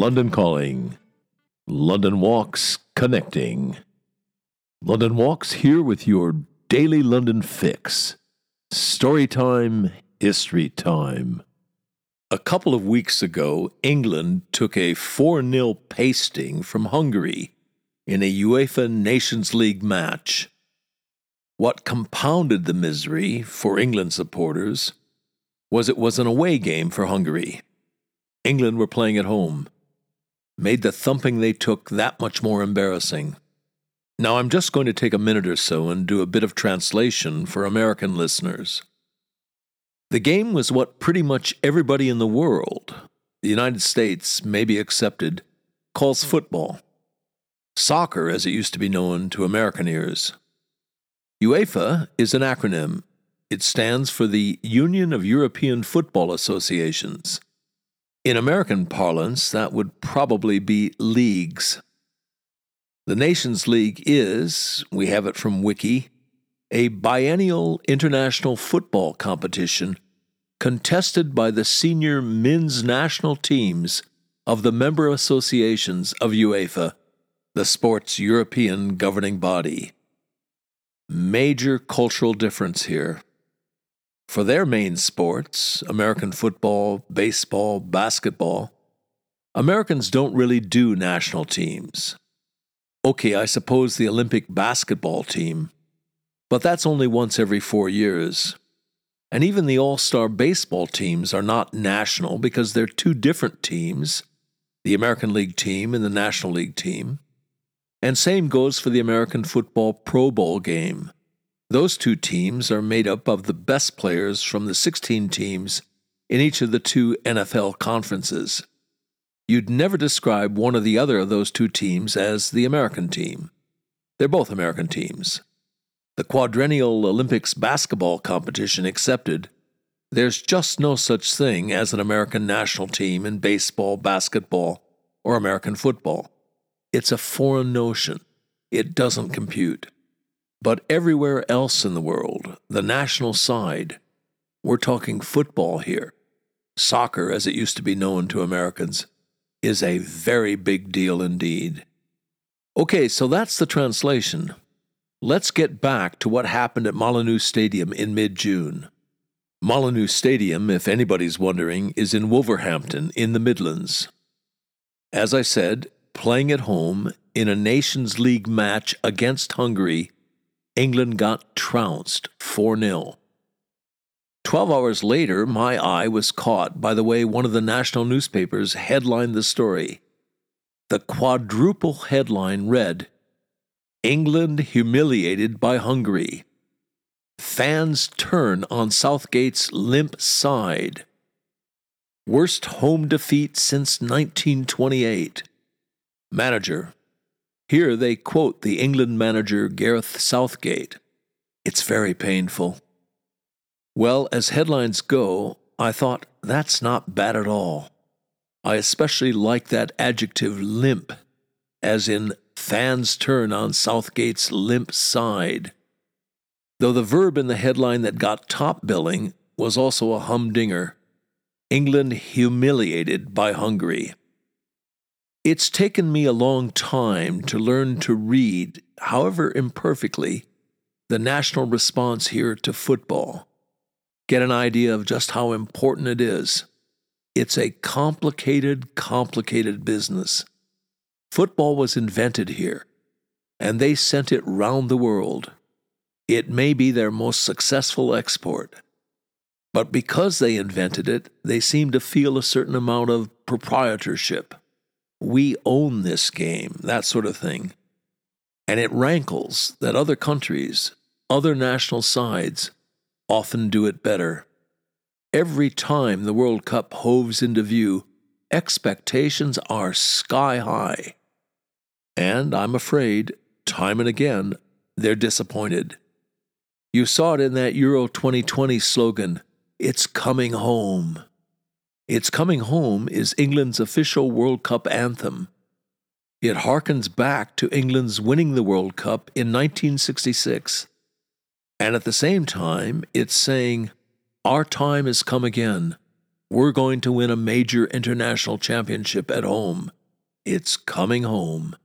London Calling. London Walks Connecting. London Walks here with your daily London fix. Story time, history time. A couple of weeks ago, England took a 4 0 pasting from Hungary in a UEFA Nations League match. What compounded the misery for England supporters was it was an away game for Hungary. England were playing at home. Made the thumping they took that much more embarrassing. Now, I'm just going to take a minute or so and do a bit of translation for American listeners. The game was what pretty much everybody in the world, the United States maybe excepted, calls football. Soccer, as it used to be known to American ears. UEFA is an acronym. It stands for the Union of European Football Associations. In American parlance, that would probably be leagues. The Nations League is, we have it from Wiki, a biennial international football competition contested by the senior men's national teams of the member associations of UEFA, the sport's European governing body. Major cultural difference here. For their main sports, American football, baseball, basketball, Americans don't really do national teams. Okay, I suppose the Olympic basketball team, but that's only once every four years. And even the all star baseball teams are not national because they're two different teams the American League team and the National League team. And same goes for the American Football Pro Bowl game. Those two teams are made up of the best players from the 16 teams in each of the two NFL conferences. You'd never describe one or the other of those two teams as the American team. They're both American teams. The quadrennial Olympics basketball competition accepted, there's just no such thing as an American national team in baseball, basketball, or American football. It's a foreign notion. It doesn't compute. But everywhere else in the world, the national side, we're talking football here. Soccer, as it used to be known to Americans, is a very big deal indeed. Okay, so that's the translation. Let's get back to what happened at Molineux Stadium in mid June. Molineux Stadium, if anybody's wondering, is in Wolverhampton in the Midlands. As I said, playing at home in a Nations League match against Hungary England got trounced 4 0. Twelve hours later, my eye was caught by the way one of the national newspapers headlined the story. The quadruple headline read England humiliated by Hungary. Fans turn on Southgate's limp side. Worst home defeat since 1928. Manager here they quote the England manager Gareth Southgate. It's very painful. Well, as headlines go, I thought that's not bad at all. I especially like that adjective limp, as in fans turn on Southgate's limp side. Though the verb in the headline that got top billing was also a humdinger England humiliated by Hungary. It's taken me a long time to learn to read, however imperfectly, the national response here to football. Get an idea of just how important it is. It's a complicated, complicated business. Football was invented here, and they sent it round the world. It may be their most successful export. But because they invented it, they seem to feel a certain amount of proprietorship we own this game, that sort of thing. And it rankles that other countries, other national sides, often do it better. Every time the World Cup hoves into view, expectations are sky high. And I'm afraid, time and again, they're disappointed. You saw it in that Euro 2020 slogan, It's coming home. It's Coming Home is England's official World Cup anthem. It harkens back to England's winning the World Cup in 1966. And at the same time, it's saying, Our time has come again. We're going to win a major international championship at home. It's coming home.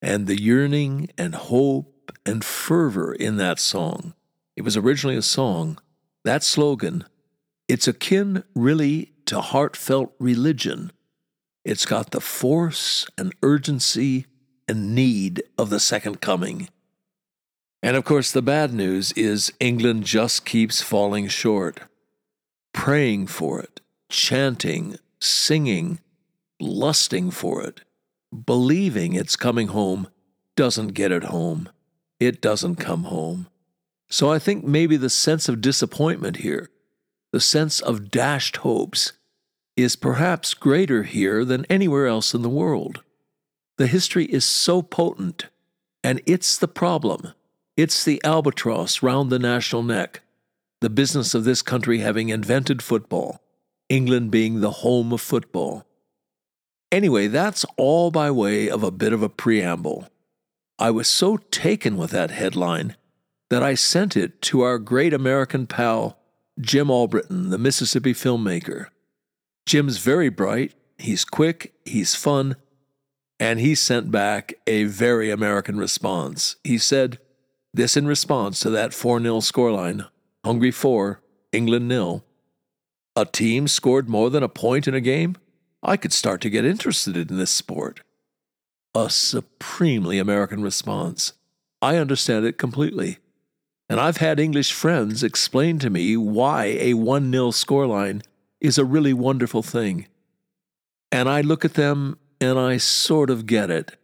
And the yearning and hope and fervor in that song. It was originally a song. That slogan, it's akin really to heartfelt religion. It's got the force and urgency and need of the second coming. And of course, the bad news is England just keeps falling short. Praying for it, chanting, singing, lusting for it, believing it's coming home, doesn't get it home. It doesn't come home. So I think maybe the sense of disappointment here, the sense of dashed hopes, is perhaps greater here than anywhere else in the world. The history is so potent, and it's the problem. It's the albatross round the national neck, the business of this country having invented football, England being the home of football. Anyway, that's all by way of a bit of a preamble. I was so taken with that headline that I sent it to our great American pal, Jim Albritton, the Mississippi filmmaker. Jim's very bright, he's quick, he's fun, and he sent back a very American response. He said, This in response to that 4 0 scoreline Hungary 4, England nil. A team scored more than a point in a game? I could start to get interested in this sport. A supremely American response. I understand it completely. And I've had English friends explain to me why a 1 0 scoreline is a really wonderful thing. And I look at them and I sort of get it.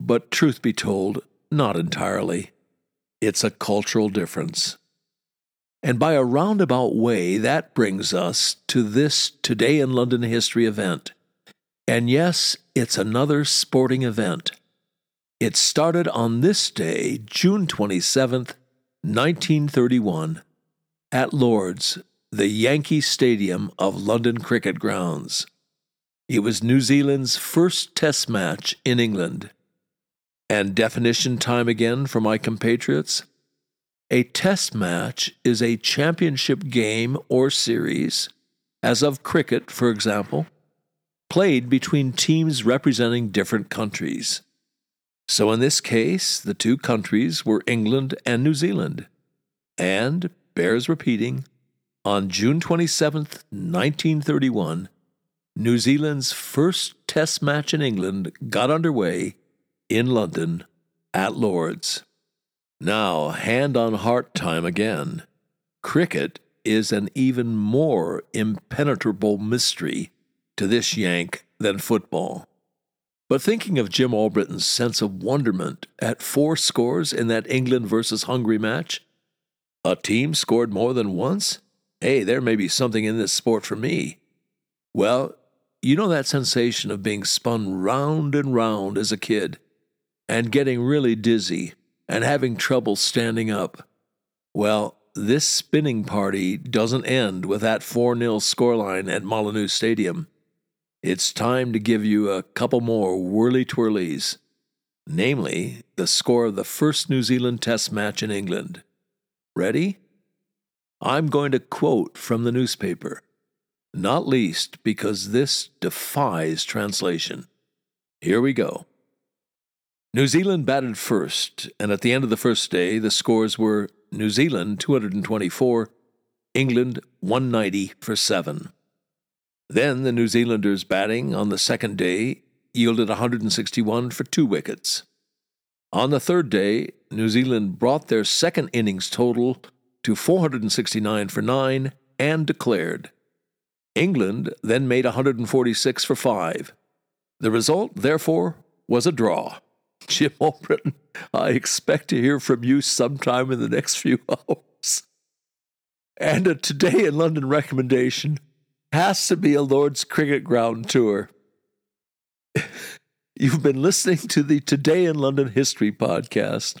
But truth be told, not entirely. It's a cultural difference. And by a roundabout way, that brings us to this Today in London History event. And yes, it's another sporting event. It started on this day, June 27th, 1931, at Lord's, the Yankee Stadium of London Cricket Grounds. It was New Zealand's first test match in England. And definition time again for my compatriots a test match is a championship game or series, as of cricket, for example, played between teams representing different countries. So in this case, the two countries were England and New Zealand. And, bears repeating, on June 27, 1931, New Zealand's first test match in England got underway in London at Lord's. Now, hand on heart time again. Cricket is an even more impenetrable mystery to this Yank than football. But thinking of Jim Albritton's sense of wonderment at four scores in that England versus Hungary match, a team scored more than once? Hey, there may be something in this sport for me. Well, you know that sensation of being spun round and round as a kid and getting really dizzy and having trouble standing up. Well, this spinning party doesn't end with that 4 0 scoreline at Molineux Stadium. It's time to give you a couple more whirly twirlies, namely the score of the first New Zealand Test match in England. Ready? I'm going to quote from the newspaper, not least because this defies translation. Here we go. New Zealand batted first, and at the end of the first day, the scores were New Zealand 224, England 190 for 7. Then the New Zealanders batting on the second day yielded 161 for 2 wickets. On the third day, New Zealand brought their second innings total to 469 for 9 and declared. England then made 146 for 5. The result, therefore, was a draw. Jim Albritton, I expect to hear from you sometime in the next few hours. And a Today in London recommendation has to be a Lord's Cricket Ground tour. You've been listening to the Today in London History podcast,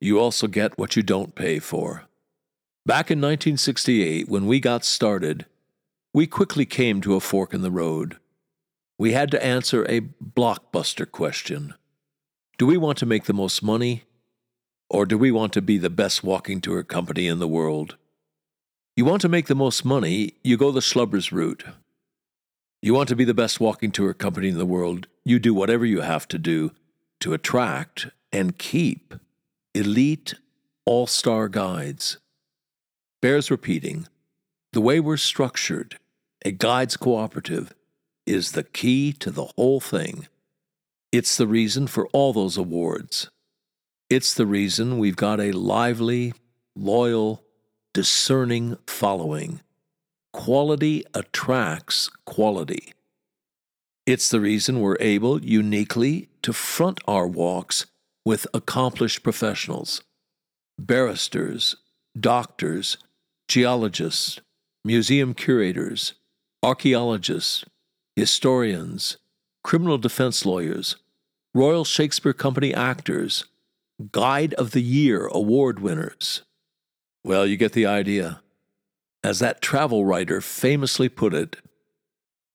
you also get what you don't pay for. Back in 1968, when we got started, we quickly came to a fork in the road. We had to answer a blockbuster question Do we want to make the most money, or do we want to be the best walking tour company in the world? You want to make the most money, you go the schlubbers route. You want to be the best walking tour company in the world, you do whatever you have to do to attract and keep elite all star guides. Bears repeating the way we're structured, a guides cooperative, is the key to the whole thing. It's the reason for all those awards. It's the reason we've got a lively, loyal, discerning following. Quality attracts quality. It's the reason we're able uniquely to front our walks with accomplished professionals barristers, doctors, geologists, museum curators, archaeologists, historians, criminal defense lawyers, Royal Shakespeare Company actors, Guide of the Year award winners. Well, you get the idea. As that travel writer famously put it,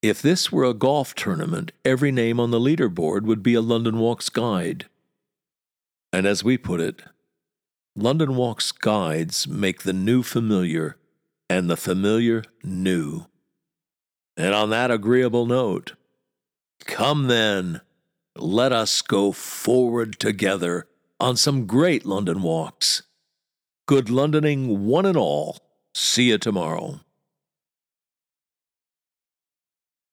if this were a golf tournament, every name on the leaderboard would be a London Walks guide. And as we put it, London Walks guides make the new familiar and the familiar new. And on that agreeable note, come then, let us go forward together on some great London walks. Good Londoning, one and all. See you tomorrow.